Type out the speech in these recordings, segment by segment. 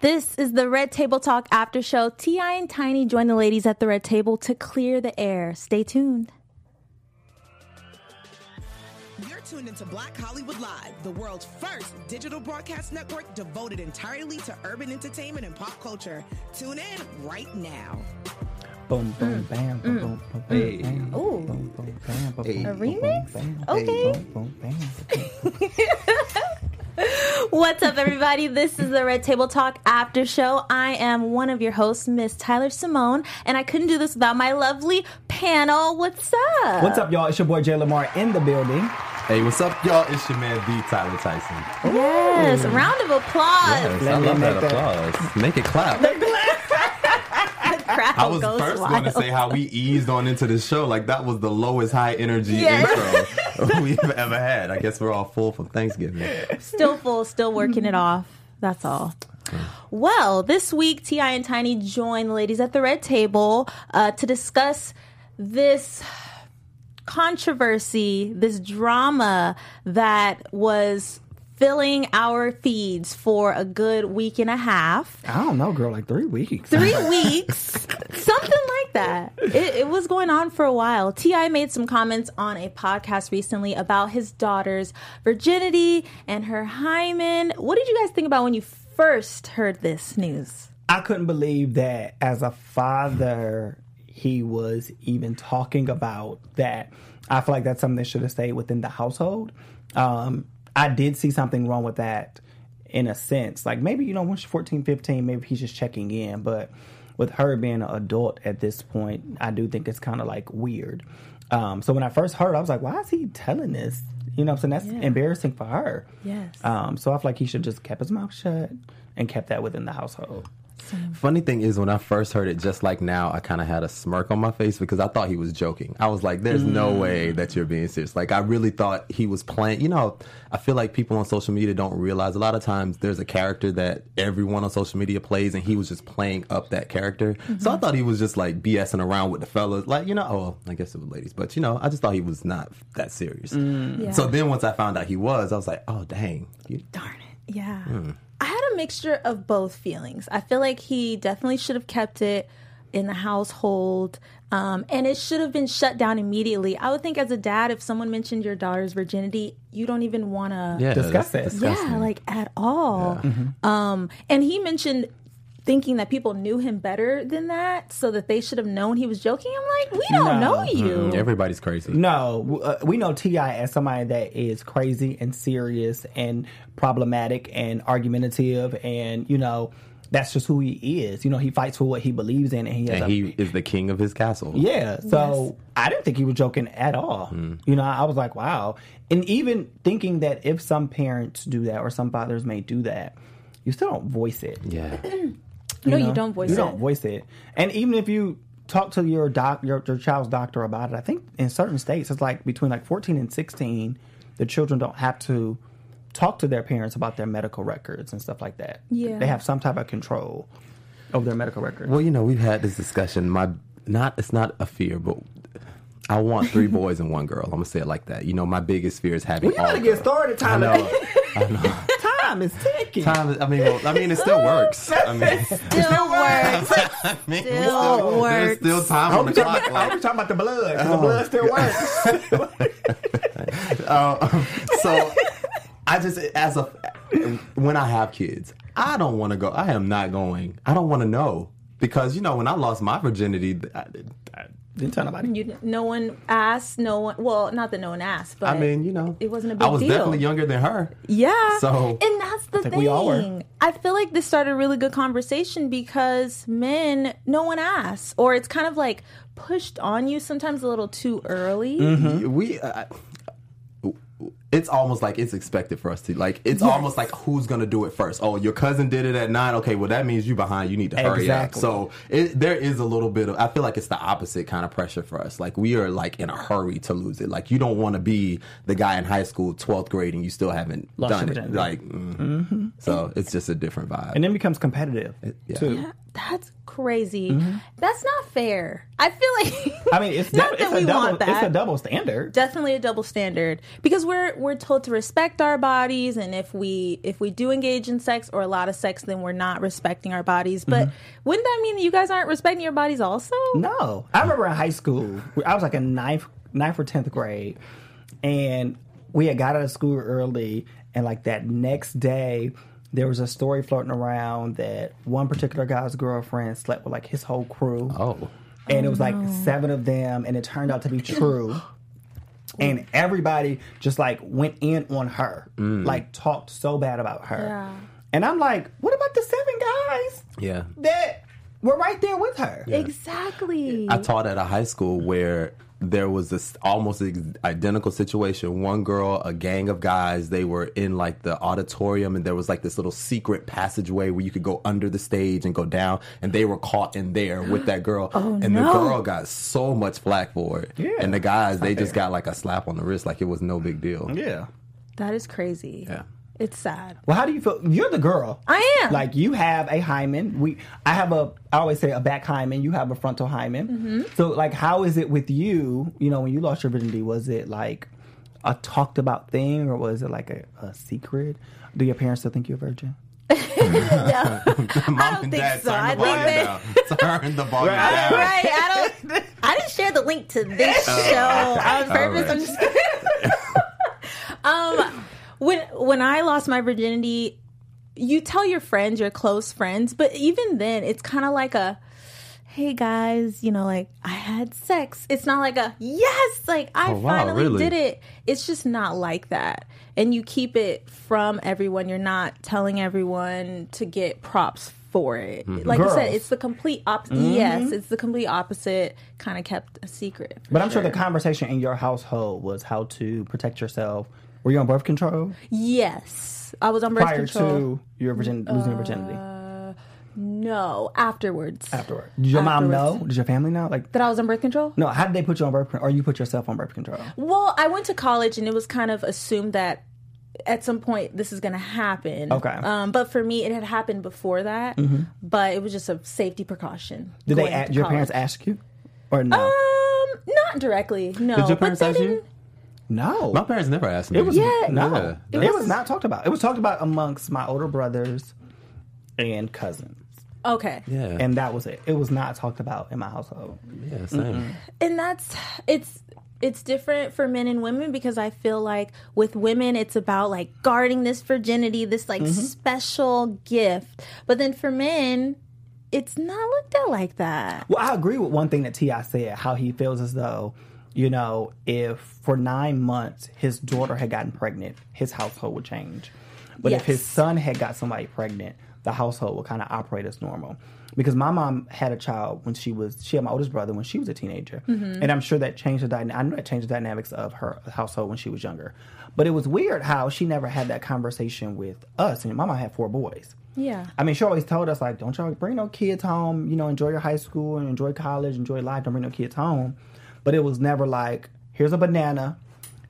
This is the Red Table Talk after show. T.I. and Tiny join the ladies at the Red Table to clear the air. Stay tuned. You're tuned into Black Hollywood Live, the world's first digital broadcast network devoted entirely to urban entertainment and pop culture. Tune in right now. Boom, boom, mm. bam, mm. boom, boom, boom, Hey. bam, Ooh. boom, boom, bam, boom, Hey. boom, A boom, remix? bam, Okay. boom, boom, bam, boom. What's up, everybody? This is the Red Table Talk after show. I am one of your hosts, Miss Tyler Simone, and I couldn't do this without my lovely panel. What's up? What's up, y'all? It's your boy Jay Lamar in the building. Hey, what's up, y'all? It's your man, D. Tyler Tyson. Yes, round of applause. Yes, Let I love that that- applause. Make it clap. The I was first wild. going to say how we eased on into the show. Like, that was the lowest high energy Yes. intro we've ever had. I guess we're all full from Thanksgiving. still full, still working it off. That's all. Well, this week, Ti and Tiny join the ladies at the red table uh, to discuss this controversy, this drama that was filling our feeds for a good week and a half. I don't know, girl, like three weeks. Three weeks, something like that. It, it was going on for a while. Ti made some comments on a podcast recently about his daughter's virginity and her hymen. What did you guys think about when you first heard this news? I couldn't believe that as a father, he was even talking about that. I feel like that's something that should have stayed within the household. Um, I did see something wrong with that in a sense. Like maybe, you know, when she's 14, 15, maybe he's just checking in. But with her being an adult at this point, I do think it's kind of like weird. Um, so when I first heard, I was like, why is he telling this? You know I'm saying? That's Yeah. embarrassing for her. Yes. Um, so I feel like he should just kept his mouth shut and kept that within the household. Funny thing is, when I first heard it, just like now, I kind of had a smirk on my face because I thought he was joking. I was like, "There's no way mm. that you're being serious." Like, I really thought he was playing. You know, I feel like people on social media don't realize a lot of times there's a character that everyone on social media plays, and he was just playing up that character. So I mm-hmm. thought he was just like BSing around with the fellas, like you know. Oh, I guess it was ladies, but you know, I just thought he was not that serious. Mm. Yeah. So then once I found out he was, I was like, "Oh, dang." You, Darn it. Yeah. Hmm. I had a mixture of both feelings. I feel like he definitely should have kept it in the household. Um, and it should have been shut down immediately. I would think as a dad, if someone mentioned your daughter's virginity, you don't even want to yeah, Discuss it. yeah, like at all. Um, and he mentioned thinking that people knew him better than that, so that they should have known he was joking. I'm like, we don't No. know you. Everybody's crazy. No, w- uh, we know Ti as somebody that is crazy and serious and problematic and argumentative, and you know that's just who he is. You know, he fights for what he believes in, and he has And a he is the king of his castle. Yeah, so I didn't think he was joking at all. You know, I was like, wow. And even thinking that if some parents do that or some fathers may do that, you still don't voice it. Yeah. no, you don't voice You it. You don't voice it. And even if you talk to your doc, your, your child's doctor about it, I think in certain states it's like between like 14 and 16, the children don't have to talk to their parents about their medical records and stuff like that. Yeah. They have some type of control over their medical records. Well, you know, we've had this discussion. My not it's not a fear, but I want three boys and one girl. I'm gonna say it like that. You know, my biggest fear is having we all gotta get girls. started, I Tyler. know. I know. Time is ticking. Time. is- I mean, well, I mean, it still works. I mean, Still works. I mean, we Still there's works. still time I on the talking, clock. about, I Like, was talking about the blood. Oh. The blood still works. uh, so I just as a when I have kids, I don't want to go. I am not going. I don't want to know because you know when I lost my virginity, I, I, Didn't tell nobody. You, no one asked. No one. Well, not that no one asked, but I mean, you know, it wasn't a big deal. I was deal. definitely younger than her. Yeah. So- and that's the think thing. we all were. I feel like this started a really good conversation because men, no one asks, or it's kind of like pushed on you sometimes a little too early. Mm-hmm. we uh, it's almost like it's expected for us to like it's almost like who's gonna do it first oh your cousin did it at nine okay well that means you behind you need to hurry Exactly. up so it, there is a little bit of i feel like it's the opposite kind of pressure for us like we are like in a hurry to lose it like you don't want to be the guy in high school 12th grade and you still haven't Lost done it virginity. like mm. so it's just a different vibe And then becomes competitive yeah. too. Yeah, that's crazy. Mm-hmm. That's not fair. I feel like I mean, it's not that it's we a double. want that. It's a double standard. definitely a double standard because we're we're told to respect our bodies and if we if we do engage in sex or a lot of sex then we're not respecting our bodies but Mm-hmm. wouldn't that mean that you guys aren't respecting your bodies also No, I remember in high school, I was like in ninth, ninth or tenth grade, and we had got out of school early, and like that next day, there was a story floating around that one particular guy's girlfriend slept with like his whole crew, Oh. and it was like oh, seven of them, and it turned out to be true. And everybody just like went in on her, mm. like talked so bad about her. Yeah. And I'm like, what about the seven guys Yeah. that were right there with her? exactly I taught at a high school where there was this almost identical situation. One girl, a gang of guys, they were in like the auditorium, and there was like this little secret passageway where you could go under the stage and go down, and they were caught in there with that girl. Oh, and the girl got so much flack for it. Yeah. And the guys, they just got like a slap on the wrist, like it was no big deal. Yeah. that is crazy Yeah. It's sad Well, how do you feel? You're the girl. I am. Like you have a hymen. We, I have a. I always say a back hymen. You have a frontal hymen. Mm-hmm. So, like, how is it with you? You know, when you lost your virginity, was it like a talked about thing, or was it like a, a secret? Do your parents still think you're a virgin? Mom and think dad so. turn I the think volume they- down. Turn the volume down. right i don't i didn't share the link to this Oh, show on purpose right. i'm just kidding. um when when i lost my virginity you tell your friends your close friends but even then it's kind of like a hey guys you know like i had sex. It's not like a yes like i Oh, wow, finally really? did it. It's just not like that. And you keep it from everyone. You're not telling everyone to get props for it. Mm-hmm. like you said it's the complete opposite yes it's the complete opposite kind of kept a secret for But I'm sure the conversation in your household was how to protect yourself. Were you on birth control yes i was on birth prior control to your virgin losing your virginity? no afterwards Afterward, did your mom afterwards. know? Did your family know? Like, that i was on birth control no. How did they put you on birth control, or you put yourself on birth control? Well, I went to college and it was kind of assumed that at some point this is going to happen. Okay. Mm-hmm. Um, but for me, it had happened before that. But it was just a safety precaution. Did they? going a- to your college. parents ask you, or no? Um, not directly. No. Did your but parents they ask you? didn't- no. My parents never asked me. It was Yeah. no. Yeah. It, was not talked about. It was talked about amongst my older brothers and cousins, Okay. yeah. and that was it. It was not talked about in my household. yeah, same. and that's it's it's different for men and women because I feel like with women it's about like guarding this virginity, this like Mm-hmm. special gift. But then for men, it's not looked at like that. Well, I agree with one thing that Ti said. How he feels as though, you know, if for nine months his daughter had gotten pregnant, his household would change. But if his son had got somebody pregnant, the household would kind of operate as normal. Because my mom had a child when she was she had my oldest brother when she was a teenager, Mm-hmm. and I'm sure that changed the dynamic. I know that changed the dynamics of her household when she was younger. But it was weird how she never had that conversation with us. And my mom had four boys. Yeah. I mean, she always told us like, don't y'all bring no kids home. You know, enjoy your high school and enjoy college, enjoy life. Don't bring no kids home. But it was never like, here's a banana,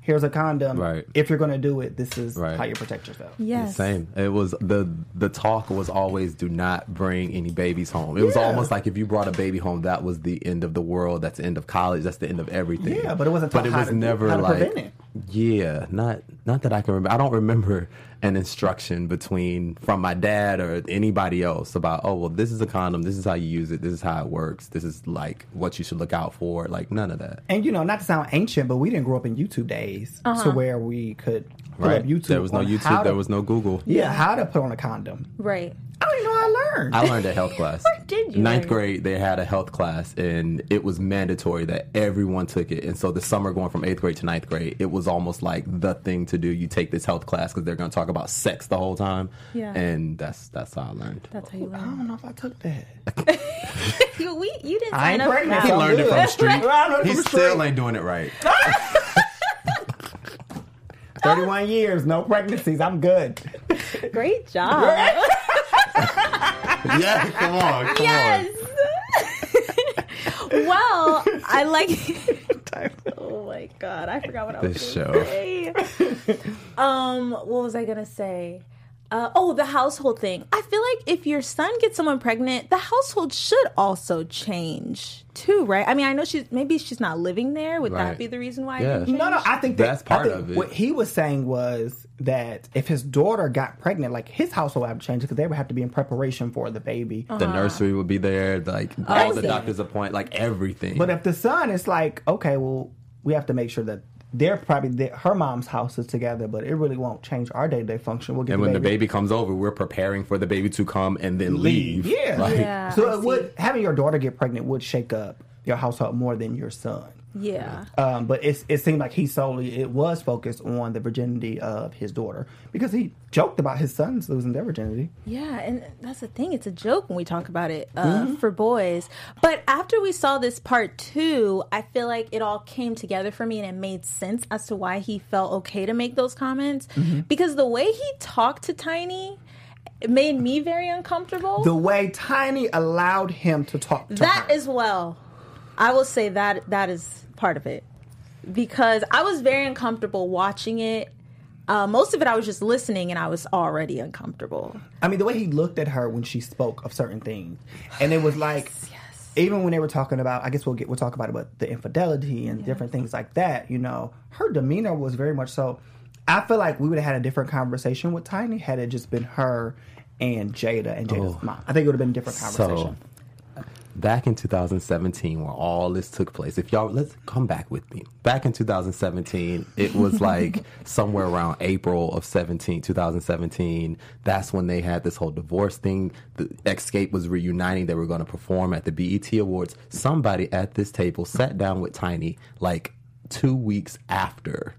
here's a condom. Right. If you're gonna do it, this is Right. how you protect yourself. Yes. Same. It was the the talk was always do not bring any babies home. It was almost like if you brought a baby home, that was the end of the world. That's the end of college. That's the end of everything. Yeah, but it wasn't But it was to- never like it. yeah, not not that I can remember. I don't remember an instruction between from my dad or anybody else about oh well this is a condom. This is how you use it. This is how it works. This is like what you should look out for. Like none of that. And you know, not to sound ancient, but we didn't grow up in YouTube days to uh-huh. where we could pull Right. up YouTube. there was no YouTube. to- There was no Google. yeah, how to put on a condom. Right. I don't even know how I learned. I learned a health class. Where did you Ninth learn? grade, they had a health class, and it was mandatory that everyone took it. And so the summer going from eighth grade to ninth grade, it was almost like the thing to do. You take this health class because they're going to talk about sex the whole time. Yeah. And that's that's how I learned. That's how you learned. I don't know if I took that. you, we, you didn't I sign ain't up for pregnant, that. He learned it from the street. I He still street. ain't doing it right. 31 years, no pregnancies. I'm good. Great job. Yeah, come on, come yes. well, I like. oh my god, I forgot what I was This gonna show. say. um, what was I gonna say? Uh, oh, the household thing. I feel like if your son gets someone pregnant, the household should also change too, right? I mean, I know she's maybe she's not living there. Would Right. that be the reason why? Yeah. No, no. I think that, That's part think of it. What he was saying was that if his daughter got pregnant, like his household would have to change because they would have to be in preparation for the baby. The nursery would be there, like all the doctor's appoint, like everything. But if the son is like, okay, well, we have to make sure that they're probably their, her mom's house is together, but it really won't change our day to day function. We'll get and the when baby. the baby comes over, we're preparing for the baby to come and then leave. Yeah. Like, Yeah. So it would having your daughter get pregnant would shake up your household more than your son. Yeah. Um, but it's, it seemed like he solely it was focused on the virginity of his daughter because he joked about his sons losing their virginity. Yeah, and that's the thing. It's a joke when we talk about it uh, Mm-hmm. for boys. But after we saw this part two, I feel like it all came together for me and it made sense as to why he felt okay to make those comments. Mm-hmm. Because the way he talked to Tiny, it made me very uncomfortable. The way Tiny allowed him to talk to That her. as well. I will say that that is part of it because I was very uncomfortable watching it. Uh, most of it, I was just listening, and I was already uncomfortable. I mean, the way he looked at her when she spoke of certain things, and it was like, yes, even when they were talking about, I guess we'll get we'll talk about it, but the infidelity and different things like that. You know, her demeanor was very much so. I feel like we would have had a different conversation with Tiny had it just been her and Jada and Jada's mom. I think it would have been a different conversation. So, back in 2017, when all this took place, if y'all let's come back with me. Back in 2017, it was like somewhere around April of 17, 2017. That's when they had this whole divorce thing. The Xscape was reuniting. They were going to perform at the BET Awards. Somebody at this table sat down with Tiny like two weeks after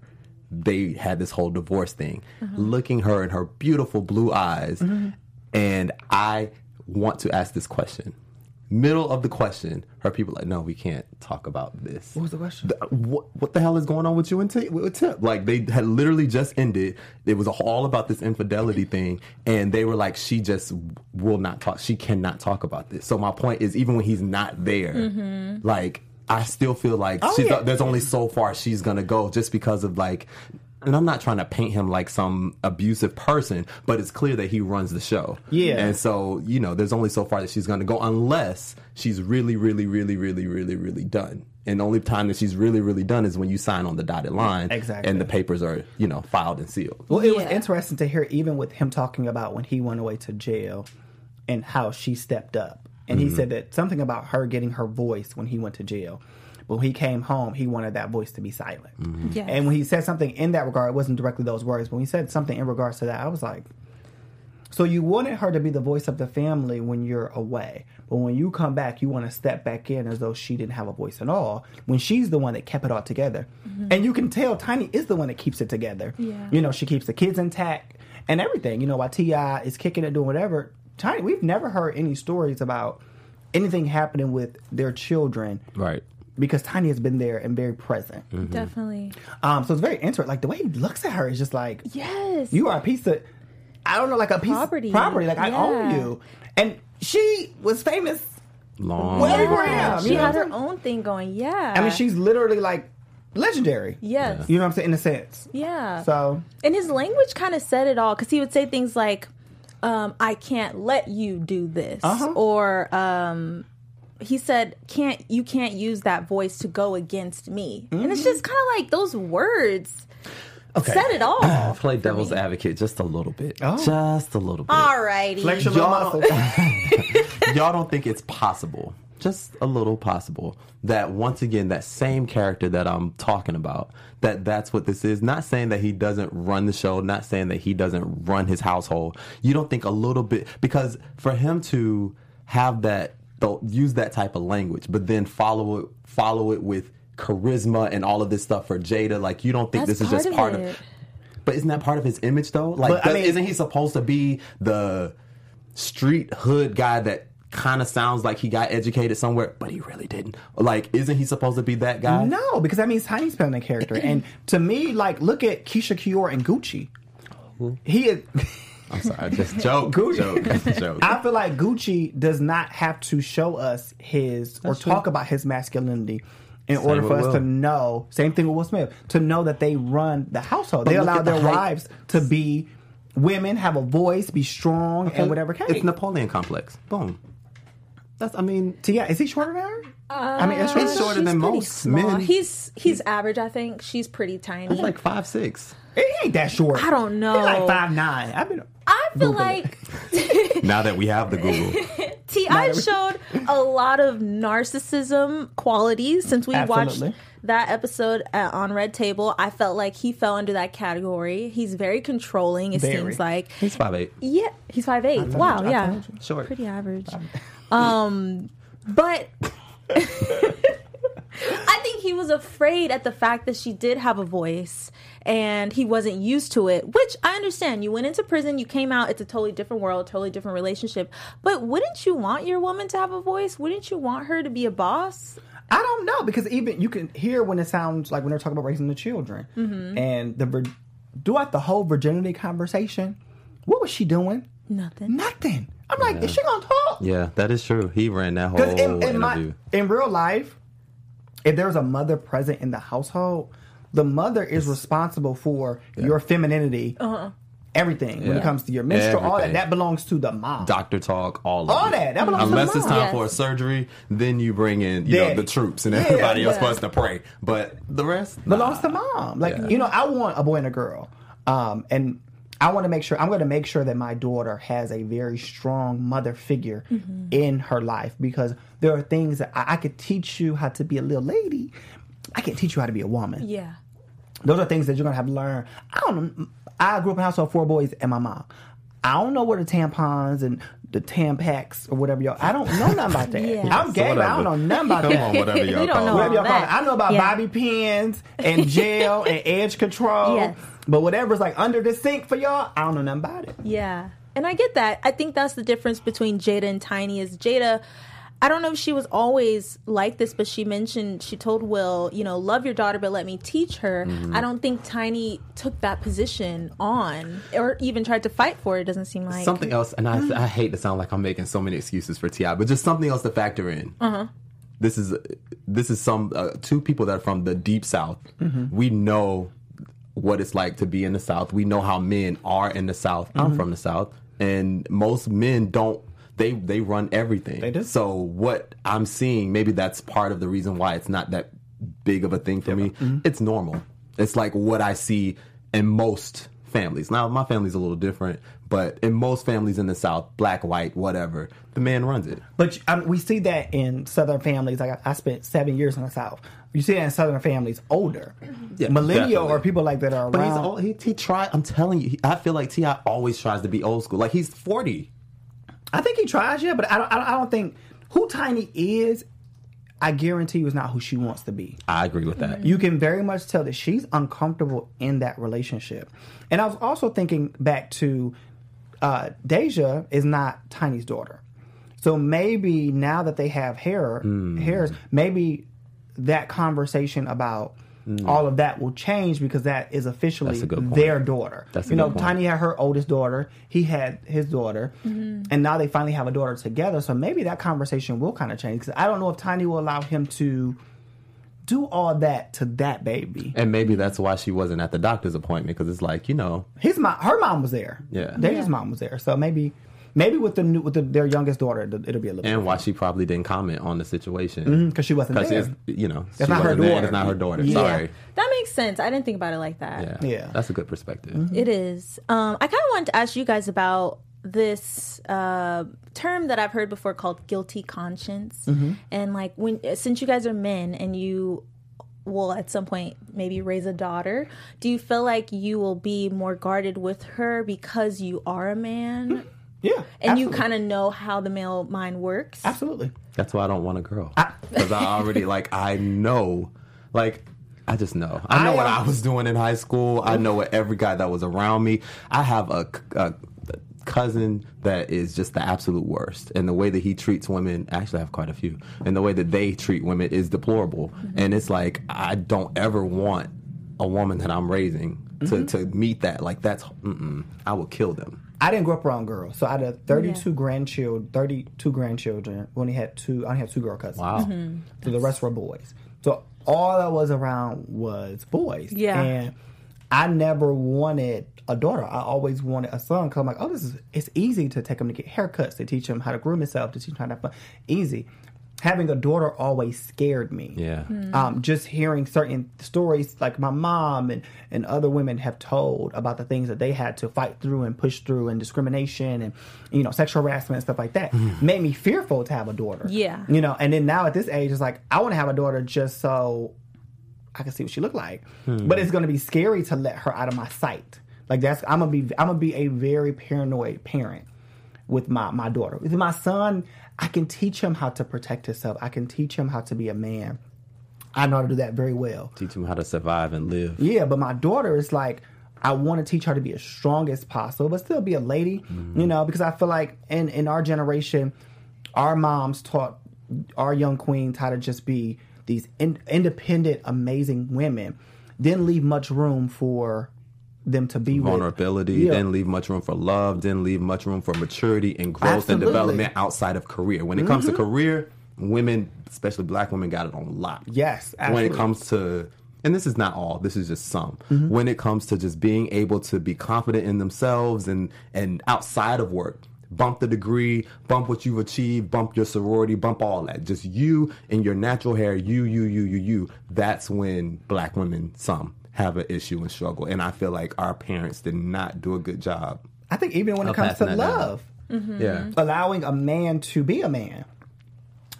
they had this whole divorce thing, uh-huh. looking her in her beautiful blue eyes. Mm-hmm. And I want to ask this question. Middle of the question, her people like, no, we can't talk about this. What was the question? The- what, what the hell is going on with you and Tip? With Tip? Like they had literally just ended. It was all about this infidelity thing, and they were like, she just will not talk. She cannot talk about this. So my point is, even when he's not there, mm-hmm. like I still feel like Oh, she's, yeah. there's only so far she's gonna go, just because of like. And I'm not trying to paint him like some abusive person, but it's clear that he runs the show. Yeah. And so, you know, there's only so far that she's going to go unless she's really, really, really, really, really, really done. And the only time that she's really, really done is when you sign on the dotted line. Exactly. And the papers are, you know, filed and sealed. Well, it was interesting to hear, even with him talking about when he went away to jail and how she stepped up. And he mm-hmm. said that something about her getting her voice when he went to jail. But when he came home, he wanted that voice to be silent. Mm-hmm. Yes. And when he said something in that regard, it wasn't directly those words, but when he said something in regards to that, I was like, so you wanted her to be the voice of the family when you're away, but when you come back, you want to step back in as though she didn't have a voice at all. When she's the one that kept it all together, mm-hmm. and you can tell Tiny is the one that keeps it together. Yeah. You know, she keeps the kids intact and everything. You know, while Ti is kicking it, doing whatever. Tiny, we've never heard any stories about anything happening with their children Right. Because Tanya has been there and very present. Definitely. Um, so it's very interesting. Like the way he looks at her is just like Yes. you are a piece of I don't know, like a piece Property. of property. Like I own you. And she was famous. Long. Well, yeah. Graham, She know had her own thing going. Yeah. I mean, she's literally like legendary. Yes. You know what I'm saying? In a sense. Yeah. So And his language kind of said it all because he would say things like, um, "I can't let you do this," Uh-huh. or um, he said, "Can't you can't use that voice to go against me?" And Mm-hmm. it's just kind of like those words said it all. I'll play devil's advocate just a little bit. Oh. Just a little bit. Alrighty. flex your Y'all- muscle. y'all don't think it's possible, just a little possible, that once again that same character that I'm talking about, that that's what this is. Not saying that he doesn't run the show, not saying that he doesn't run his household. You don't think a little bit because for him to have that, though, use that type of language, but then follow it, follow it with charisma and all of this stuff for Jada, like you don't think That's this is just part part of of. it. But isn't that part of his image though? Like, But, I mean- isn't he supposed to be the street hood guy that kind of sounds like he got educated somewhere, but he really didn't? Like, isn't he supposed to be that guy? no, because that means Tiny's playing a character. And to me, like, look at Keyshia Ka'oir and Gucci. He is. I'm sorry, just joke, Gucci. joke, just joke. I feel like Gucci does not have to show us his or true. talk about his masculinity in Same order for with us to know. Same thing with Will Smith to know that they run the household. But they allow at the their hype. wives to be women have a voice, be strong, and whatever case. It's Napoleon complex. Boom. That's. I mean, Tia, is he shorter than her? I mean, it's He's shorter. shorter than most small. men. He's he's average, I think. She's pretty tiny. He's like five six. He ain't that short. I don't know. He's like five nine. I've been. I feel Google like Now that we have the Google, Ti showed a lot of narcissism qualities since we Absolutely. watched that episode uh, on Red Table. I felt like he fell under that category. He's very controlling. It Very. seems like he's five eight. yeah, he's five eight. told Wow, you, yeah. Short. pretty average. Um, but I think he was afraid at the fact that she did have a voice and he wasn't used to it, which I understand. You went into prison, you came out, it's a totally different world, totally different relationship. But wouldn't you want your woman to have a voice? Wouldn't you want her to be a boss? I don't know because even you can hear when it sounds like when they're talking about raising the children Mm-hmm. and the vir- throughout the whole virginity conversation. What was she doing? Nothing. Nothing. I'm like, is she gonna talk? Yeah, that is true. He ran that whole Because in, in, my, in real life, if there's a mother present in the household, the mother is responsible for your femininity, everything when it comes to your menstrual, all that. That belongs to the mom. Doctor talk, all of All it. that. That belongs to Unless the it's time Yes. for a surgery, then you bring in you know the troops and Yeah, everybody else yeah. supposed to pray. But the rest belongs nah. to mom. Like Yeah. you know, I want a boy and a girl, um, and I want to make sure I'm going to make sure that my daughter has a very strong mother figure mm-hmm. in her life because there are things that I, I could teach you how to be a little lady. I can't teach you how to be a woman. Yeah. Those are things that you're gonna have to learn. I don't. I grew up in a household of four boys and my mom. I don't know what the tampons and the Tampax or whatever y'all. I don't know nothing about that. Yeah. I'm gay, but I don't know nothing about Come that. on, whatever We y'all don't call know. Whatever y'all all call it. that. I know about Yeah. bobby pins and gel and edge control. Yes. But whatever's like under the sink for y'all, I don't know nothing about it. Yeah. And I get that. I think that's the difference between Jada and Tiny is Jada I don't know if she was always like this, but she mentioned she told Will, you know, love your daughter, but let me teach her. Mm-hmm. I don't think Tiny took that position on or even tried to fight for it. It doesn't seem like Something else, and I, I hate to sound like I'm making so many excuses for Ti, but just something else to factor in. Uh-huh. This is this is some uh, two people that are from the deep south. Mm-hmm. We know what it's like to be in the south. We know how men are in the south. Mm-hmm. I'm from the south, and most men don't. They they run everything. They do. So what I'm seeing, maybe that's part of the reason why it's not that big of a thing for me. Mm-hmm. It's normal. It's like what I see in most families. Now my family's a little different, but in most families in the South, black, white, whatever, the man runs it. But um, we see that in Southern families. Like I, I spent seven years in the South. You see that in Southern families, older, Yeah, millennial, or people like that are But he's old, he he try. I'm telling you, he, I feel like Ti always tries to be old school. Like he's 40. I think he tries, yeah, but I don't. I don't, I don't think who Tiny is. I guarantee you is not who she wants to be. I agree with that. You can very much tell that she's uncomfortable in that relationship. And I was also thinking back to uh, Deyjah is not Tiny's daughter. So maybe now that they have heir, Hmm. heirs, maybe that conversation about Mm. all of that will change because that is officially. That's a good point. their daughter. That's you know, good point. Tiny had her oldest daughter, he had his daughter, mm-hmm. and now they finally have a daughter together. So maybe that conversation will kind of change because I don't know if Tiny will allow him to do all that to that baby. And maybe that's why she wasn't at the doctor's appointment because it's like you know, His mom, her mom was there. Yeah. Deyjah's Yeah. mom was there. So maybe, maybe with the new, with the, their youngest daughter, it'll, it'll be a little. and why she probably didn't comment on the situation because she wasn't because there. it's you know That's she not her wasn't there, daughter. It's not her daughter. Yeah. Sorry. that makes sense. I didn't think about it like that. Yeah. Yeah. That's a good perspective. It is. Um, I kind of wanted to ask you guys about this uh, term that I've heard before called guilty conscience, and like when since you guys are men and you will at some point maybe raise a daughter, do you feel like you will be more guarded with her because you are a man yeah, and you kind of know how the male mind works? absolutely. That's why I don't want a girl because I already like I know, like I just know. I know I, what uh, I was doing in high school. I know what every guy that was around me. I have a, a cousin that is just the absolute worst, and the way that he treats women. Actually, I have quite a few, and the way that they treat women is deplorable. And it's like I don't ever want a woman that I'm raising to to meet that. Like that's mm-mm, I will kill them. I didn't grow up around girls, so I had 32 grandchildren. 32 grandchildren. We only had two. I only had two girl cousins. Wow. Mm-hmm. So the rest were boys. So all I was around was boys. Yeah. And I never wanted a daughter. I always wanted a son because I'm like, oh, this is it's easy to take him to get haircuts, to teach him how to groom himself, to teach him how to have fun. Easy. Having a daughter always scared me. Yeah. Hmm. Um, just hearing certain stories like my mom and, and other women have told about the things that they had to fight through and push through and discrimination and you know sexual harassment and stuff like that hmm. made me fearful to have a daughter. Yeah. You know, and then now at this age it's like I want to have a daughter just so I can see what she look like. Hmm. But it's going to be scary to let her out of my sight. Like that's I'm gonna be I'm gonna be a very paranoid parent with my my daughter. With my son, I can teach him how to protect himself. I can teach him how to be a man. I know how to do that very well. Teach him how to survive and live. Yeah, but my daughter is like, I want to teach her to be as strong as possible, but still be a lady, mm-hmm. you know, because I feel like in, in our generation, our moms taught our young queens how to just be these in, independent, amazing women, didn't leave much room for them to be with- vulnerability, Yeah. didn't leave much room for love, didn't leave much room for maturity and growth Absolutely. Mm-hmm. and development outside of career. When it comes to career, women, especially black women, got it on lock. Yes, When absolutely. Mm-hmm. it comes to and this is not all, this is just some. When it comes to just being able to be confident in themselves and and outside of work, bump the degree, bump what you've achieved, bump your sorority, bump all that. Just you and your natural hair, you, you, you, you, you. That's when black women, some, have an issue and struggle. And I feel like our parents did not do a good job. I think even when it comes to passing that down. love, Yeah. allowing a man to be a man.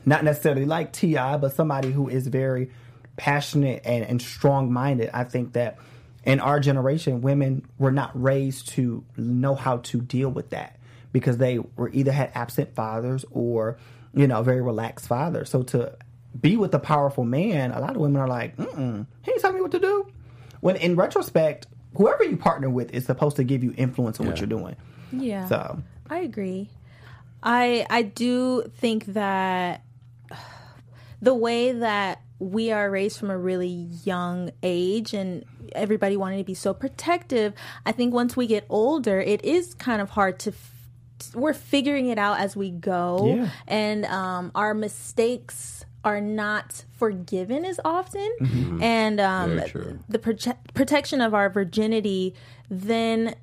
Not necessarily like T.I., but somebody who is very passionate and, and strong minded. I think that in our generation, women were not raised to know how to deal with that because they were either had absent fathers or, you know, very relaxed fathers. So to be with a powerful man, a lot of women are like, mm he ain't telling me what to do. When in retrospect, whoever you partner with is supposed to give you influence on what Yeah. you're doing. Yeah. So I agree. I I do think that the way that we are raised from a really young age and everybody wanting to be so protective, I think once we get older, it is kind of hard to f- we're figuring it out as we go Yeah. and um, our mistakes are not forgiven as often. And um, the prote- protection of our virginity then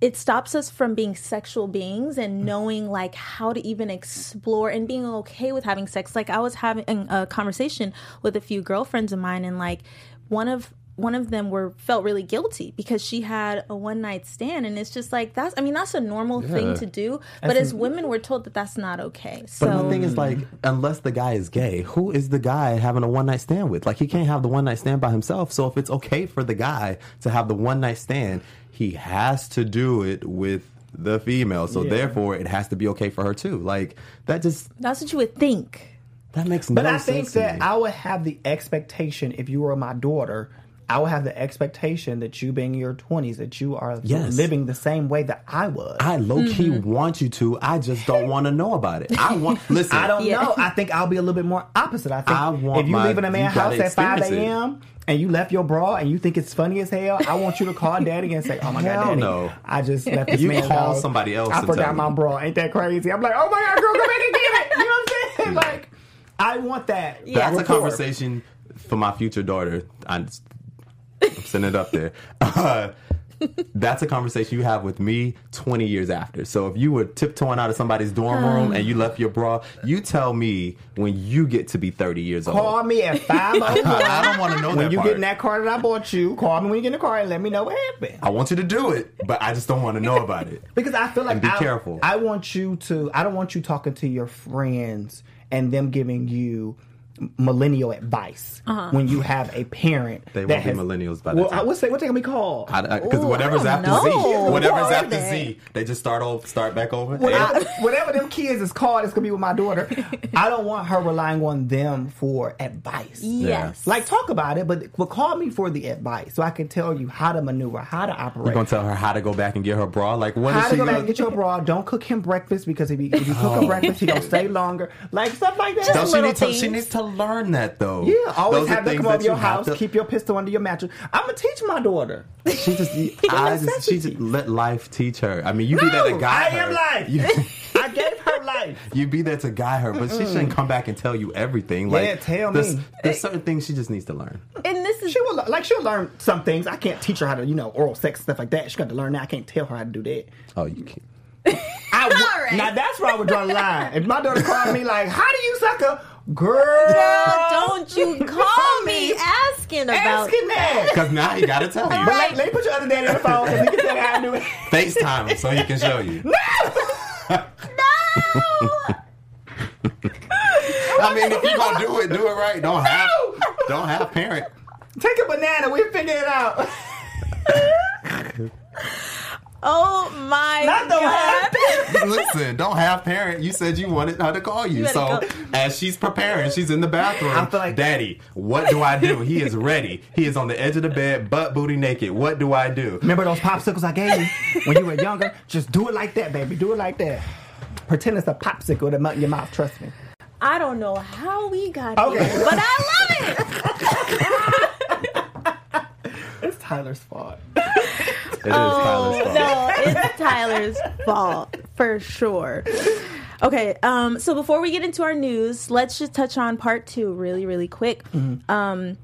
it stops us from being sexual beings and knowing like how to even explore and being okay with having sex. Like i was having a conversation with a few girlfriends of mine and like one of one of them were felt really guilty because she had a one night stand and it's just like that's i mean that's a normal thing to do but as women we're told that that's not okay so But the thing is, like, mm. unless the guy is gay, who is the guy having a one night stand with? Like, he can't have the one night stand by himself. So, if it's okay for the guy to have the one night stand, he has to do it with the female. So, Yeah. therefore, it has to be okay for her too. Like, that just that's what you would think that makes sense. But I think sense to that me. I would have the expectation if you were my daughter, I would have the expectation that you being in your twenties, that you are Yes. living the same way that I was. I low key Mm-hmm. want you to. I just don't want to know about it. I want listen. I don't Yeah. know. I think I'll be a little bit more opposite. I think I want if you my- leave in a man's house at five a.m. and you left your bra and you think it's funny as hell, I want you to call daddy and say, "Oh my Hell god, daddy, no. I just left this You man's call house. somebody else I and forgot my bra. Ain't that crazy? I'm like, oh my god, girl, go back and get it. You know what I'm saying? Like, I want that. That's a conversation for my future daughter. I'm, I'm sending it up there. Uh, that's a conversation you have with me 20 years after. So if you were tiptoeing out of somebody's dorm room and you left your bra, you tell me when you get to be 30 years old. Call me at five. I don't want to know when that you part. get in that car that I bought you, call me when you get in the car and let me know what happened. I want you to do it, but I just don't want to know about it. Because I feel like And be I, careful. I want you to. I don't want you talking to your friends and them giving you millennial advice uh-huh. when you have a parent. They that won't be has- millennials by the Well, time. I would say what they gonna be called. Because whatever's I don't after Z, whatever's Who after they? Z, they just start over, start back over. Whatever, And- whatever them kids is called, it's gonna be with my daughter. I don't want her relying on them for advice. yes Like talk about it, but but call me for the advice so I can tell you how to maneuver, how to operate. You're gonna tell her how to go back and get her bra. Like what is How she to go back gonna? and get your bra? Don't cook him breakfast because if you, if you cook oh. him breakfast, he gonna stay longer. Like stuff like that. Don't she, little need to, she needs to learn that though. Yeah, always Those have them come over that your you house, to- keep your pistol under your mattress. I'm gonna teach my daughter. She just, I just, she just let life teach her. I mean, you do that No, to guide I her. am life. You- I gave her life. life. You be there to guide her, but she mm. shouldn't come back and tell you everything. Like, Yeah, tell there's, me. There's certain things she just needs to learn. And this is She will like she'll learn some things. I can't teach her how to you know oral sex stuff like that. She got to learn that. I can't tell her how to do that. Oh, you can't. I w- All right. Now that's where I would draw the line. If my daughter called me like, "How do you suck a girl?" Girl, don't you call me asking about asking that. Because now he got to tell you. But like, let me put your other daddy on the phone because he can tell me how to do it. FaceTime him so he can show you. No! no! I mean, if you gonna do it, do it right. Don't have, don't have parent. Take a banana. We'll figure it out. Oh my Not the god. Listen, don't have parent. You said you wanted her to call you. You So go. as she's preparing, she's in the bathroom. I feel like- Daddy, what do I do? He is ready. He is on the edge of the bed, butt booty naked. What do I do? Remember those popsicles I gave you when you were younger? Just do it like that, baby. Do it like that. Pretend it's a popsicle that melt in your mouth. Trust me. I don't know how we got Okay. here, but I love it. It's Tyler's fault. It is Tyler's fault. No, it's Tyler's fault for sure. Okay, um, so before we get into our news, let's just touch on part two really, really quick. Um,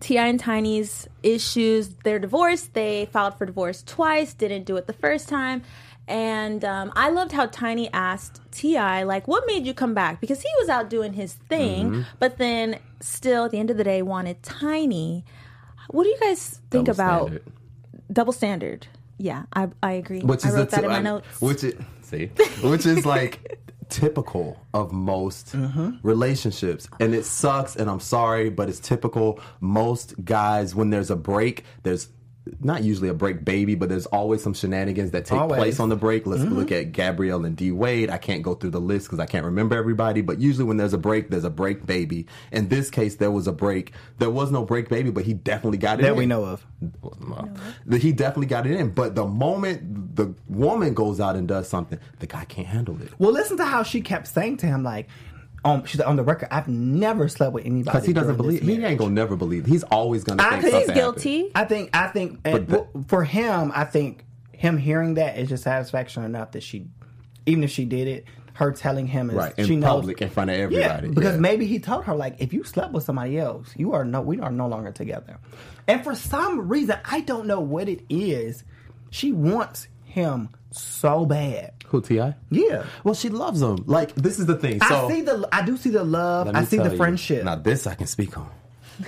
Ti and Tiny's issues. their divorce. They filed for divorce twice. Didn't do it the first time. And um, I loved how Tiny asked Ti, like, "What made you come back?" Because he was out doing his thing, but then still, at the end of the day, wanted Tiny. What do you guys think Double about standard. Double standard? Yeah, I I agree. which I is wrote the that in my I- notes. Which is see, which is like typical of most Mm-hmm. relationships, and it sucks. And I'm sorry, but it's typical. Most guys, when there's a break, there's not usually a break baby, but there's always some shenanigans that take Always. place on the break. Let's mm-hmm. look at Gabrielle and D Wade. I can't go through the list because I can't remember everybody, but usually when there's a break, there's a break baby. In this case, there was a break. There was no break baby, but he definitely got it That in. we know of. He definitely got it in. But the moment the woman goes out and does something, the guy can't handle it. Well, listen to how she kept saying to him, like, um, she's on the record. I've never slept with anybody Because he doesn't during this believe. He ain't gonna never believe. He's always gonna I think think He's something guilty. I think. I think. and the- for him, I think him hearing that is just satisfaction enough that she, even if she did it, her telling him is Happened. Right she in knows. public, in front of Yeah, everybody. because Yeah. maybe he told her like, if you slept with somebody else, you are no, we are no longer together. And for some reason, I don't know what it is. She wants him so bad. Who Ti? Yeah. Well, she loves him. Like this is the thing. So I see the, I do see the love. I see tell the you. friendship. Now this I can speak on.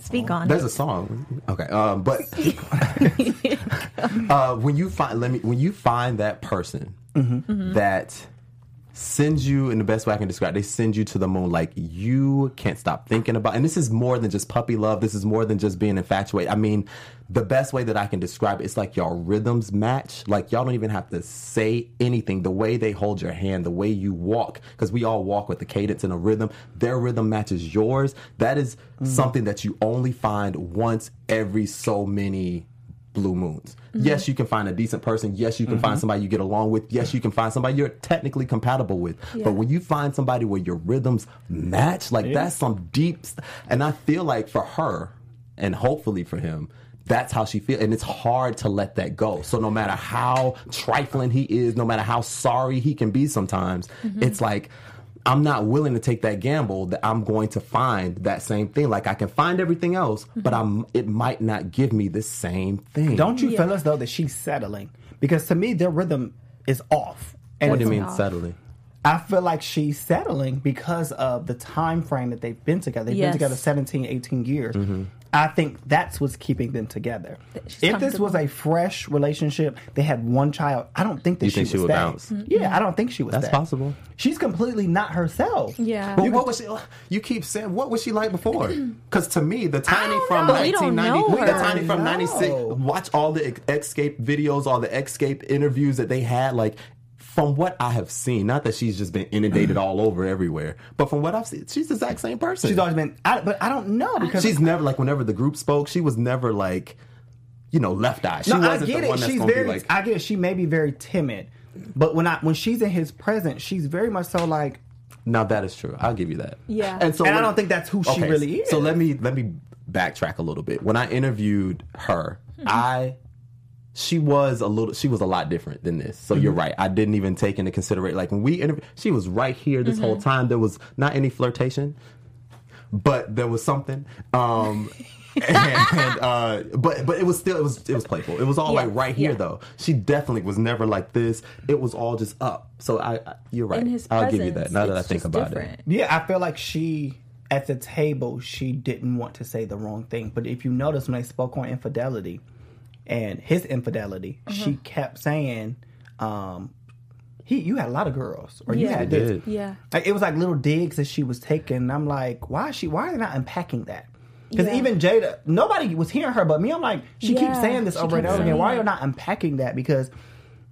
Speak on. There's a song. Okay. Um, but uh, when you find let me when you find that person Mm-hmm. that sends you in the best way I can describe, they send you to the moon like you can't stop thinking about and this is more than just puppy love, this is more than just being infatuated. I mean, the best way that I can describe it, it's like y'all rhythms match. Like y'all don't even have to say anything. The way they hold your hand, the way you walk, because we all walk with the cadence and a rhythm. Their rhythm matches yours. That is mm-hmm. something that you only find once every so many blue moons. Yes, you can find a decent person. Yes, you can find mm-hmm. somebody you get along with. Yes, you can find somebody you're technically compatible with. But when you find somebody where your rhythms match, like that's some deep. St- and I feel like for her, and hopefully for him, that's how she feels. And it's hard to let that go. So no matter how trifling he is, no matter how sorry he can be sometimes, mm-hmm. it's like. I'm not willing to take that gamble that I'm going to find that same thing. Like I can find everything else, but I'm it might not give me the same thing. Don't you feel as though that she's settling? Because to me, their rhythm is off. And What do you mean off. settling? I feel like she's settling because of the time frame that they've been together. They've Yes. been together 17, 18 years. Mm-hmm. I think that's what's keeping them together. She's if this was a fresh relationship, they had one child, I don't think that You she, think she would, would stay. bounce? Yeah, I don't think she was. That's stay. possible. She's completely not herself. Yeah. But what was she? Uh, you keep saying what was she like before? Because to me, the tiny from know. 1990, the tiny from 96. Watch all the ex- Xscape videos, all the Xscape interviews that they had. Like from what I have seen, not that she's just been inundated all over everywhere, but from what I've seen, she's the exact same person. She's always been, I, but I don't know because She's never like whenever the group spoke, she was never like, you know, left eye. She no, I wasn't get the it. one She's very, like. I get it. She may be very timid, but when I when she's in his presence, she's very much so like. Now that is true. I'll give you that. Yeah. And so And I don't think that's who she really is. So let me let me backtrack a little bit. When I interviewed her, Mm-hmm. I she was a little she was a lot different than this so Mm-hmm. you're right i didn't even take into consideration like when we interviewed she was right here this Mm-hmm. whole time there was not any flirtation but there was something um and uh but but it was still it was it was playful it was all Yeah, like right here yeah. though she definitely was never like this it was all just up so i, I you're right In his i'll give you that presence, now that i it's think just about different. it Yeah, I feel like she at the table she didn't want to say the wrong thing. But if you notice when they spoke on infidelity and his infidelity, she kept saying, um, he you had a lot of girls or you Yeah. had this. did. Yeah. Like, it was like little digs that she was taking. And I'm like, why is she why are they not unpacking that? Because Yeah. even Jada, nobody was hearing her but me. I'm like, she keeps saying this over and over again. Why are you not unpacking that? Because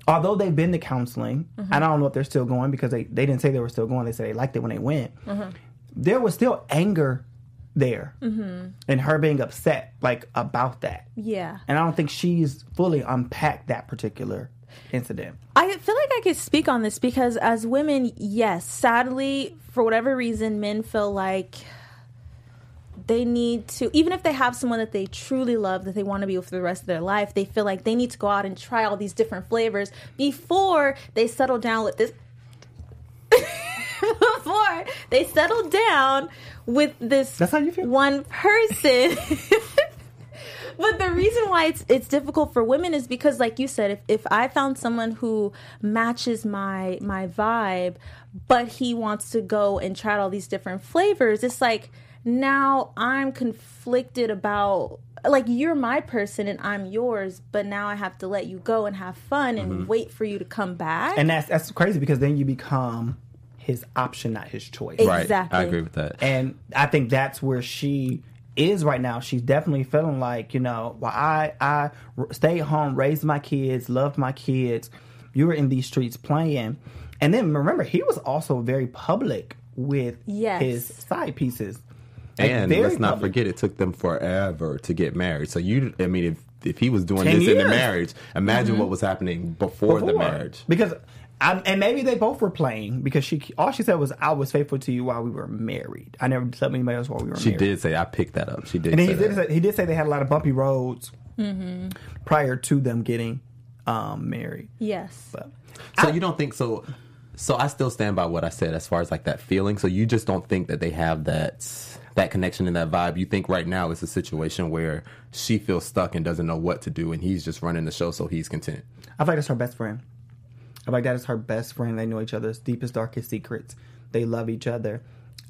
although they've been to counseling, Mm-hmm. and I don't know if they're still going because they, they didn't say they were still going. They said they liked it when they went. Mm-hmm. There was still anger there Mm-hmm. and her being upset like about that. Yeah. And I don't think she's fully unpacked that particular incident. I feel like I could speak on this because as women, yes, sadly, for whatever reason, men feel like they need to, even if they have someone that they truly love, that they want to be with for the rest of their life, they feel like they need to go out and try all these different flavors before they settle down with this. Before they settled down with this That's how you feel? one person. but the reason why it's it's difficult for women is because like you said if, if i found someone who matches my my vibe but he wants to go and try all these different flavors it's like now i'm conflicted about like you're my person and i'm yours but now i have to let you go and have fun and mm-hmm. wait for you to come back And that's that's crazy because then you become his option, not his choice. Right Exactly. i agree with that And I think that's where she is right now. She's definitely feeling like, you know, well, I, I stayed home, raised my kids, loved my kids. You were in these streets playing. And then remember, he was also very public with Yes. his side pieces. Like, and very let's not public. forget it took them forever to get married so you i mean if if he was doing 10 this in the marriage imagine mm-hmm. what was happening before, the marriage Because, I, and maybe they both were playing because she all she said was, I was faithful to you while we were married. I never slept with anybody else while we were she married. did say i picked that up she did And say he did, that. say, he did say they had a lot of bumpy roads prior to them getting um, married. yes But So you don't think so? So I still stand by what I said as far as like that feeling. So you just don't think that they have that that connection and that vibe. You think right now it's a situation where she feels stuck and doesn't know what to do, and he's just running the show, so he's content. I feel like that's her best friend. I feel like that is her best friend. They know each other's deepest, darkest secrets. They love each other.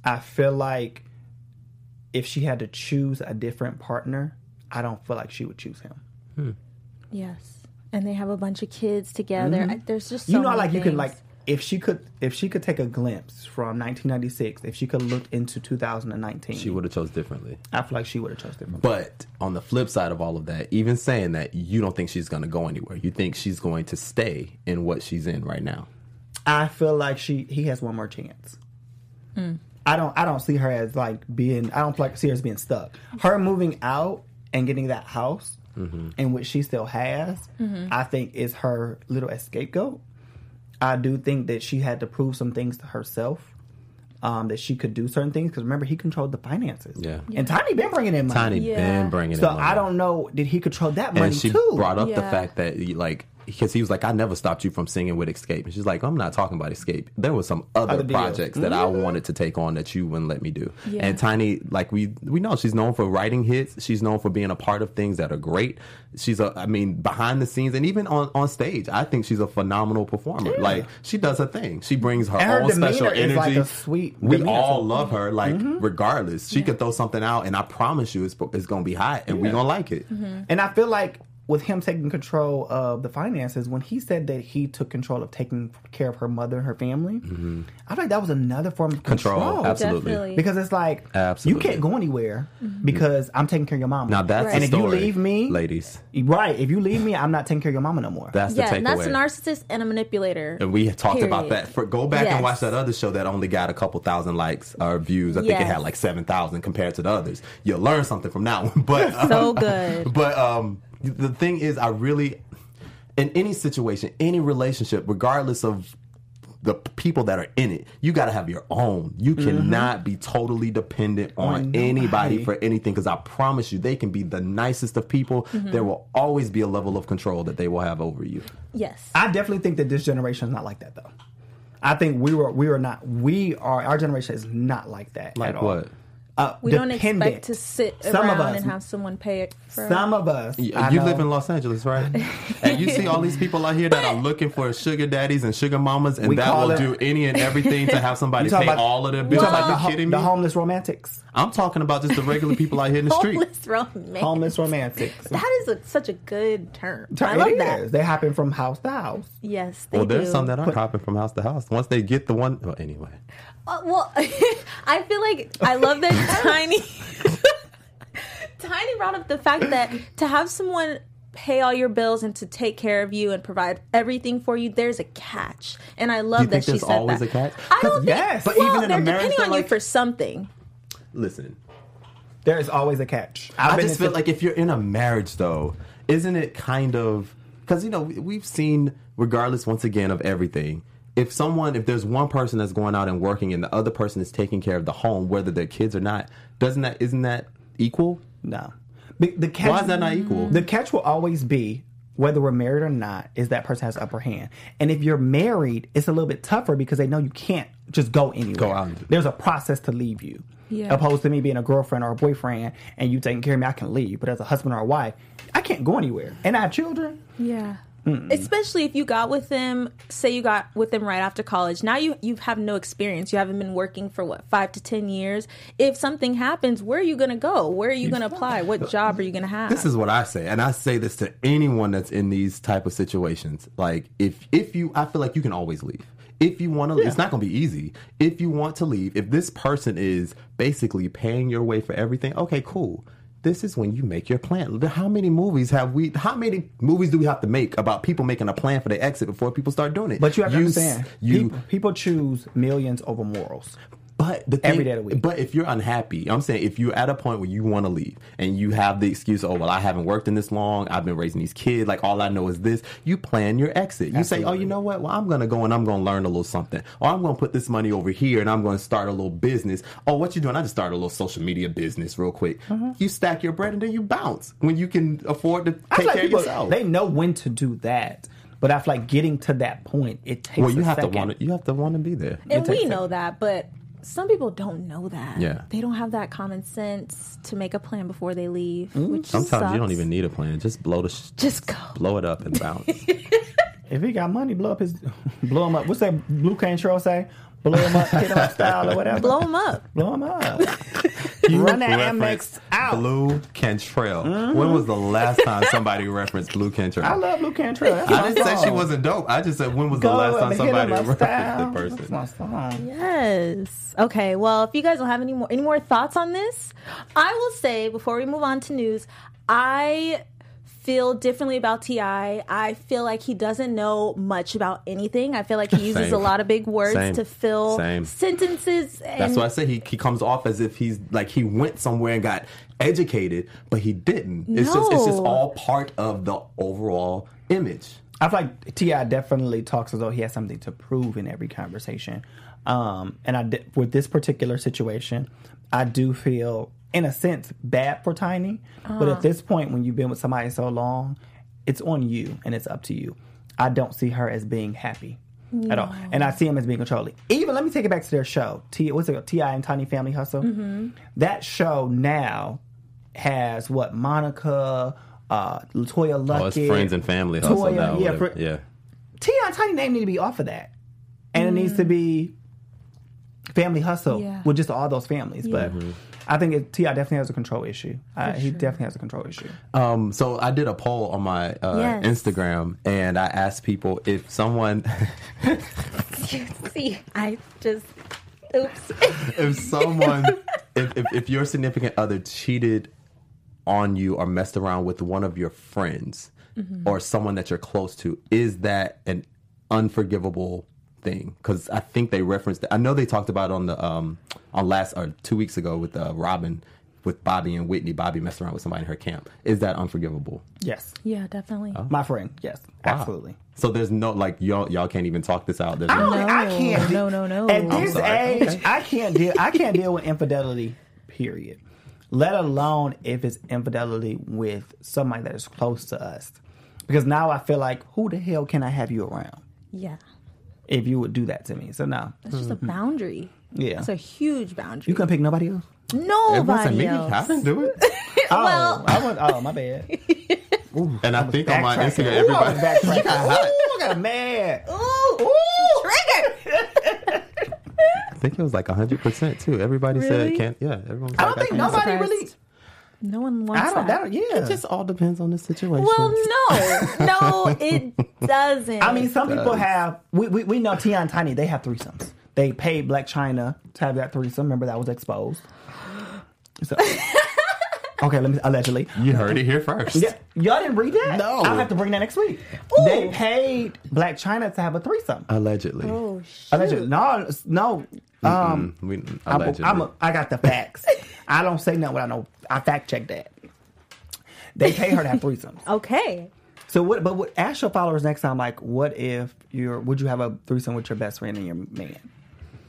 I feel like if she had to choose a different partner, I don't feel like she would choose him. Hmm. yes and they have a bunch of kids together mm-hmm. I- there's just so you know, many like you can like if she could if she could take a glimpse from 1996, if she could look into 2019, She would have chose differently. I feel like she would have chose different. But on the flip side of all of that, even saying that, you don't think she's going to go anywhere. You think she's going to stay in what she's in right now. I feel like she he has one more chance. Hmm. I don't I don't see her as like being I don't like see her as being stuck. Her moving out and getting that house mm-hmm. in which she still has, mm-hmm. I think is her little scapegoat. I do think that she had to prove some things to herself. Um, that she could do certain things because remember he controlled the finances. Yeah. and Tiny been bringing in money. Tiny Yeah. been bringing So in money. I don't know. Did he control that money and she too? brought up the fact that like because he was like, I never stopped you from singing with Xscape. And she's like, I'm not talking about Xscape. There was some other, Other deals. projects that I mm-hmm. wanted to take on that you wouldn't let me do. Yeah. And Tiny, like we we know, she's known for writing hits. She's known for being a part of things that are great. She's a, I mean, behind the scenes and even on on stage, I think she's a phenomenal performer. Like she does her thing. She brings her her own special demeanor is energy. like a sweet we demeanor. all love her. Like mm-hmm. regardless, she could throw something out, and I promise you, it's it's gonna be hot, and we're gonna like it. Mm-hmm. And I feel like with him taking control of the finances, when he said that he took control of taking care of her mother and her family, I feel like that was another form of control. Mm-hmm. Control, absolutely. Definitely. Because it's like Absolutely. you can't go anywhere because I'm taking care of your mama. Now that's and the if you leave me, ladies. right? If you leave me, I'm not taking care of your mama no more. That's the takeaway. and that's a narcissist and a manipulator. And we had talked about that. For, go back Yes. and watch that other show that only got a couple thousand likes or views. I think it had like seven thousand compared to the others. You'll learn something from that one. But So um, good. But um, the thing is, I really, in any situation, any relationship, regardless of the people that are in it. You got to have your own. You mm-hmm. cannot be totally dependent oh, on On anybody for anything because I promise you, they can be the nicest of people. Mm-hmm. There will always be a level of control that they will have over you. Yes. I definitely think that this generation is not like that though. I think we were we are not we are our generation is not like that Like at all. what? Uh, we don't dependent. expect to sit Some of around us- and have someone pay it for Some of us. You, you live in Los Angeles, right? and you see all these people out here that are looking for sugar daddies and sugar mamas, and We that will it- do any and everything to have somebody talk pay about- all of their You bills. talk about Are the, you ho- kidding the homeless romantics. I'm talking about just the regular people out here in the street. homeless romance. Homeless romantics. That is a, such a good term. It I love is. that. They happen from house to house. Yes, they Well, there's do. some that are hopping from house to house. Once they get the one, well, anyway. Uh, well, I feel like I love that Tiny. Tiny brought up the fact that to have someone pay all your bills and to take care of you and provide everything for you, there's a catch, and I love You that think she said always that. a catch? I don't think. Yes. but But well, even in they're a marriage, depending they're on you like- for something. Listen, There is always a catch. I've I just feel like if you're in a marriage, though, isn't it kind of because you know we've seen, regardless once again of everything, if someone, if there's one person that's going out and working and the other person is taking care of the home, whether they're kids or not, doesn't that isn't that equal? no. The, the catch, Why is that not equal? The catch will always be whether we're married or not is that person has upper hand. And if you're married, it's a little bit tougher because they know you can't just go anywhere. Go out. There's a process to leave you. Yeah. Opposed to me being a girlfriend or a boyfriend and you taking care of me, I can leave. But as a husband or a wife, I can't go anywhere. And I have children. Yeah. Especially if you got with them, say you got with them right after college. Now you you have no experience. You haven't been working for what five to ten years. If something happens, where are you going to go? Where are you going to apply? What job are you going to have? This is what I say, and I say this to anyone that's in these type of situations. Like, if if you, I feel like you can always leave. If you want to, it's not going to be easy. If you want to leave, if this person is basically paying your way for everything, okay, cool. This is when you make your plan. How many movies have we? How many movies do we have to make about people making a plan for their exit before people start doing it? But you have to s- understand, you people, people choose millions over morals. But the thing, Every day of the week. But if you're unhappy, I'm saying if you're at a point where you want to leave and you have the excuse, oh well, I haven't worked in this long, I've been raising these kids, like all I know is this. You plan your exit. You say, oh, you know what? Well, I'm gonna go and I'm gonna learn a little something, or I'm gonna put this money over here and I'm gonna start a little business. Oh, what you doing? I just started a little social media business real quick. Mm-hmm. You stack your bread and then you bounce when you can afford to take feel like care people, of yourself. they know when to do that. But I feel like getting to that point, it takes well, you a have second. to want to. You have to want to be there. and we know that, but some people don't know that. Yeah. they don't have that common sense to make a plan before they leave. Mm-hmm. Which Sometimes you don't even need a plan. Just blow the sh- just go. blow it up and bounce. If he got money, blow up his, blow him up. What's that Blu Cantrell say? Blow him up, hit him up style or whatever. Blow them up. blow him up. Run that referenced Amex out. Blu Cantrell. Mm-hmm. When was the last time somebody referenced Blu Cantrell? I love Blu Cantrell. That's I didn't say she wasn't dope. I just said when was the last time and hit him somebody referenced style. the That's person? my song. Yes. Okay. Well, if you guys don't have any more any more thoughts on this, I will say before we move on to news, I feel differently about Ti. I feel like he doesn't know much about anything. I feel like he uses Same. a lot of big words Same. to fill Same. sentences. And That's why I say he, he comes off as if he's like he went somewhere and got educated, but he didn't. It's just it's just all part of the overall image. I feel like Ti definitely talks as though he has something to prove in every conversation. Um, and I di- with this particular situation, I do feel, in a sense, bad for Tiny. But at this point, when you've been with somebody so long, it's on you and it's up to you. I don't see her as being happy at all, and I see him as being controlling. Even let me take it back to their show. T, what's it? Ti and Tiny Family Hustle. That show now has what Monica. Uh, LeToya Luckett, Oh, it's friends and family hustle now. yeah, whatever. fr- yeah. Ti and Tiny name need to be off of that, and it needs to be Family Hustle Yeah. with just all those families. But Mm-hmm. I think it, Ti definitely has a control issue. Uh, He definitely has a control issue. Um, so I did a poll on my uh, Yes. Instagram, and I asked people if someone, see, I just oops. if someone, if, if if your significant other cheated on you or messed around with one of your friends or someone that you're close to, is that an unforgivable thing? Because I think they referenced. I know they talked about it on the um on last or two weeks ago with uh, Robyn with Bobby and Whitney. Bobby messed around with somebody in her camp. Is that unforgivable? Yes. Yeah, definitely. My friend. Yes. Wow. Absolutely. So there's no like y'all y'all can't even talk this out. There's I, no, don't, I No, can't. no, no, no. At this age, Okay. I can't deal. I can't deal with infidelity. Period. Let alone if it's infidelity with somebody that is close to us, because now I feel like who the hell can I have you around Yeah. If you would do that to me? So no, That's just a mm-hmm. boundary. Yeah. It's a huge boundary. you couldn't pick nobody else. it wasn't Nobody me. else. I didn't do it. Oh, Well- I was. Oh, my bad. And I think on my Backtracking. Instagram, Ooh, I was everybody. Ooh, I got mad. Ooh, trigger. I think it was like hundred percent too. Everybody said Really? it can't. Yeah, everyone. Was I don't think nobody surprised. really. No one wants I don't. that. That, yeah. It just all depends on the situation. Well, no, no, it doesn't. I mean, some people have. We, we, we know Tia and Tiny. They have threesomes. They paid Blac Chyna to have that threesome. Remember that was exposed. So, okay, let me allegedly. you heard it here first. Yeah, y'all didn't read that. No. I'll have to bring that next week. They paid Blac Chyna to have a threesome. Allegedly. oh shit. Allegedly, no, no. Um, we, I'm, allegedly. I'm a, I got the facts. I don't say nothing. What I know. I fact check that. They pay her to have threesomes. Okay. So what? But what, ask your followers next time. Like, what if you're? Would you have a threesome with your best friend and your man?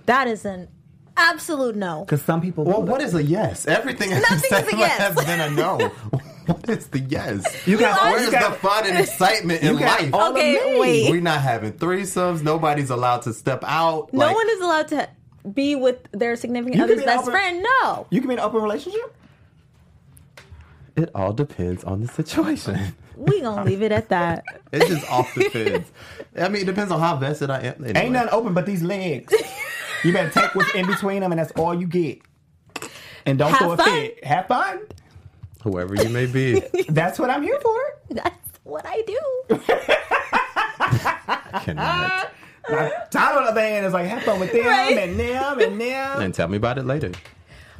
That is an absolute no. Because some people. well, do what that. is a yes? Everything Nothing is a yes. has been a no. what is the yes? You got. Where's the fun and excitement in life? all Okay, me. wait. We're not having threesomes. Nobody's allowed to step out. No Like, one is allowed to be with their significant other's best open- friend. No. You can be in an open relationship. It all depends on the situation. We gonna leave it at that. It just all depends. I mean, it depends on how vested I am. Anyway. Ain't nothing open but these legs. you better take what's in between them, and that's all you get. And don't Have throw a fun. fit. Have fun. Whoever you may be. That's what I'm here for. That's what I do. Cannot. Now, Tyler, on the other hand, is like, have fun with them Right. and them and them. And tell me about it later.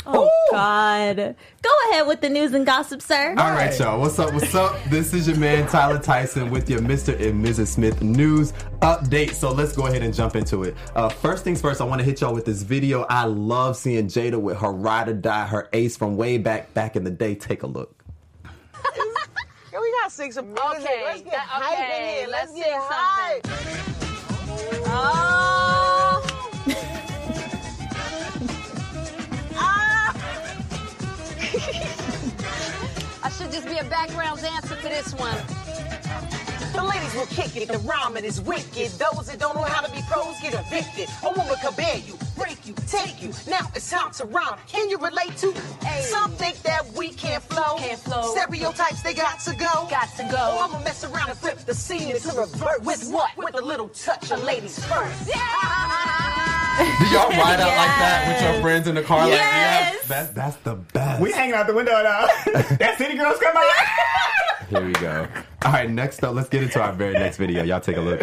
Oh God. Go ahead with the news and gossip, sir. All right, y'all. What's up? What's up? This is your man Tyler Tyson with your Mr. and Mrs. Smith news update. So let's go ahead and jump into it. Uh, first things first, I want to hit y'all with this video. I love seeing Jada with her ride or die, her ace from way back back in the day. Take a look. Yo, we gotta sing music. Okay, let's get that- hype in here. Let's, let's get sing hype. Oh. Should just be a background dancer for this one. The ladies will kick it. The rhyming is wicked. Those that don't know how to be pros get evicted. A woman can bear you, break you, take you. Now it's time to rhyme. Can you relate to? Hey. Some think that we can't flow. Can't flow. Stereotypes they got to go. Got to go. Oh, I'ma mess around and flip the scene into reverse. With what? With a little touch of ladies first. Do y'all ride out like that with your friends in the car? Like, Yes. yeah, that's, that's the best. We hanging out the window now. that City Girls come out. Here we go. All right, next up, let's get into our very next video. Y'all take a look.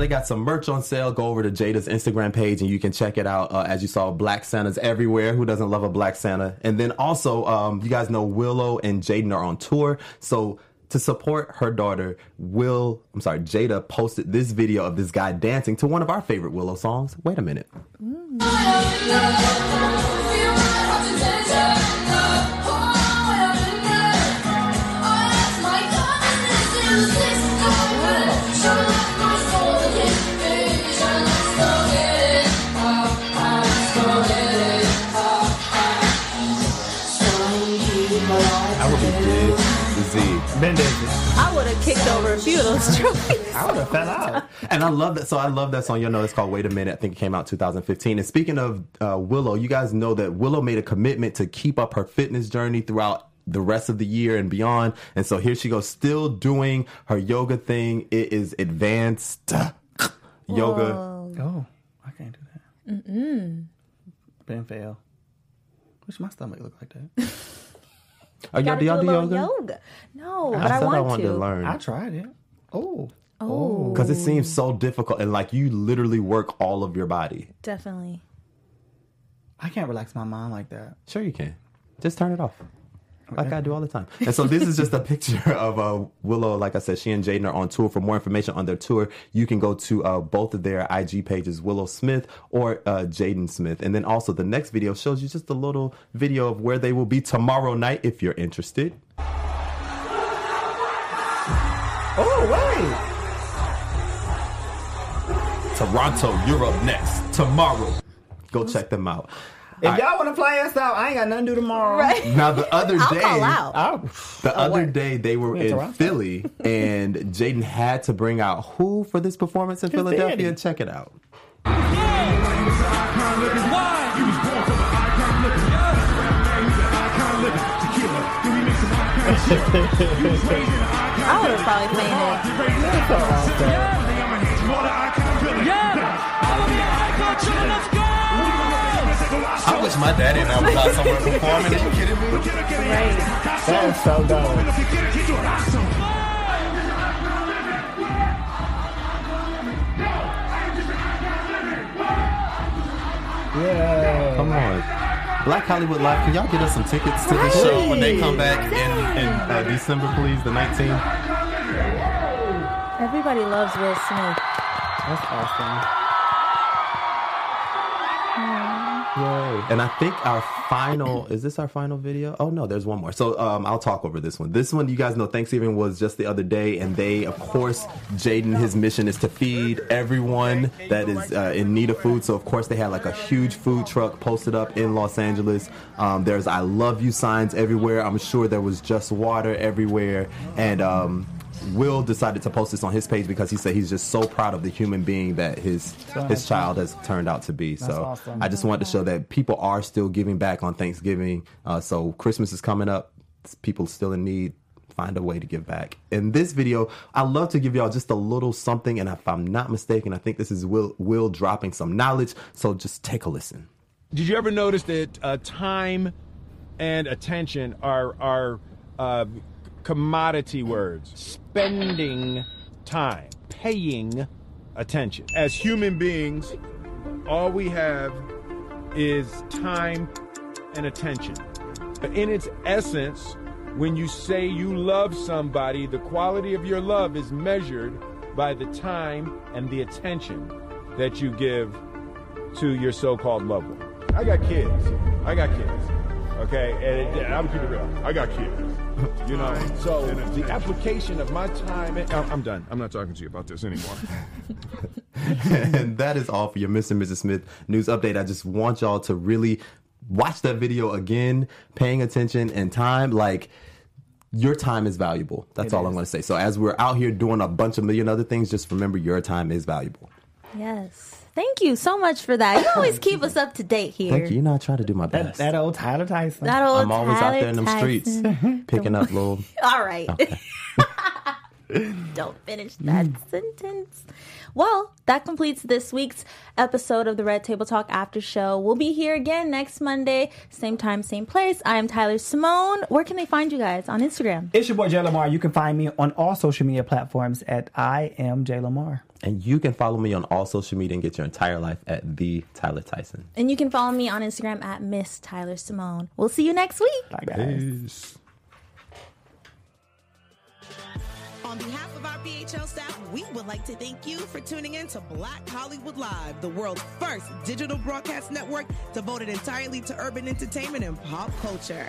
They got some merch on sale. Go over to Jada's Instagram page and you can check it out. Uh, as you saw, Black Santa's everywhere. Who doesn't love a Black Santa? And then also, um, you guys know Willow and Jaden are on tour. So to support her daughter, Will, I'm sorry, Jada posted this video of this guy dancing to one of our favorite Willow songs. Wait a minute. I Z. Ben I would have kicked over a few of those trophies. I would have fell out. And I love that. So I love that song. You know, it's called "Wait a Minute." I think it came out 2015. And speaking of uh, Willow, you guys know that Willow made a commitment to keep up her fitness journey throughout the rest of the year and beyond. And so here she goes, still doing her yoga thing. It is advanced yoga. Oh, I can't do that. Mm-mm. Ben fail. Wish my stomach look like that. Are y'all, Gotta do y'all a do yoga? yoga. No, but I I, said want I wanted to, to. learn I tried it. Oh. Oh, because it seems so difficult and like you literally work all of your body. definitely. I can't relax my mind like that. Sure, you can. Just turn it off. Like I do all the time. And so this is just a picture of uh, Willow. Like I said, she and Jaden are on tour. For more information on their tour, you can go to uh, both of their IG pages, Willow Smith or uh, Jaden Smith. And then also the next video shows you just a little video of where they will be tomorrow night if you're interested. Oh, wait. Toronto, you're up next tomorrow. Go check them out. If y'all want to play us out, I ain't got nothing to do tomorrow. Right. Now the other I'll day, call out. Oh, The other work. day they were in Toronto. Philly, and Jaden had to bring out who for this performance in Philadelphia. daddy. Check it out. I would have probably fainted. Wish my daddy and I was out somewhere performing. Are you kidding me? Right. that is so dope. Yeah. Come on, Black Hollywood Live. Can y'all get us some tickets to the Right. show when they come back in, in uh, December, please? The 19th. Everybody loves Will Smith. That's awesome. Yay. And I think our final is this our final video? Oh no, there's one more. So um, I'll talk over this one. This one, you guys know, Thanksgiving was just the other day, and they, of course, Jaden, his mission is to feed everyone that is uh, in need of food. So of course, they had like a huge food truck posted up in Los Angeles. Um, there's "I love you" signs everywhere. I'm sure there was just water everywhere, and. Um, Will decided to post this on his page because he said he's just so proud of the human being that his his child has turned out to be. so awesome. I just wanted to show that people are still giving back on Thanksgiving. Uh, so Christmas is coming up. People still in need. Find a way to give back. In this video, I love to give y'all just a little something, and if I'm not mistaken, I think this is Will Will dropping some knowledge. So just take a listen. Did you ever notice that uh, time and attention are are uh, commodity words? Spending time, paying attention. As human beings, all we have is time and attention. But in its essence, when you say you love somebody, the quality of your love is measured by the time and the attention that you give to your so-called loved one. I got kids. I got kids. Okay, and, and I'm keep it real. I got kids. You know, so the application of my time. I'm, I'm done. I'm not talking to you about this anymore. and that is all for your Mr. and Mrs. Smith news update. I just want y'all to really watch that video again, paying attention and time. Like, your time is valuable. That's all I'm going to say. So, as we're out here doing a bunch of million other things, just remember your time is valuable. Yes. Thank you so much for that. You always keep us up to date here. Thank you. You know, I try to do my best. that old Tyler Tyson. That old Tyson. I'm always out there in them streets picking up little. All right. Don't finish that sentence. Well, that completes this week's episode of the Red Table Talk After Show. We'll be here again next Monday, same time, same place. I am Tyler Simone. Where can they find you guys on Instagram? It's your boy Jay Lamar. You can find me on all social media platforms at I am Jay Lamar. And you can follow me on all social media and get your entire life at the Tyler Tyson. And you can follow me on Instagram at Miss Tyler Simone. We'll see you next week. Bye, guys. On behalf of our BHL staff, we would like to thank you for tuning in to Black Hollywood Live, the world's first digital broadcast network devoted entirely to urban entertainment and pop culture.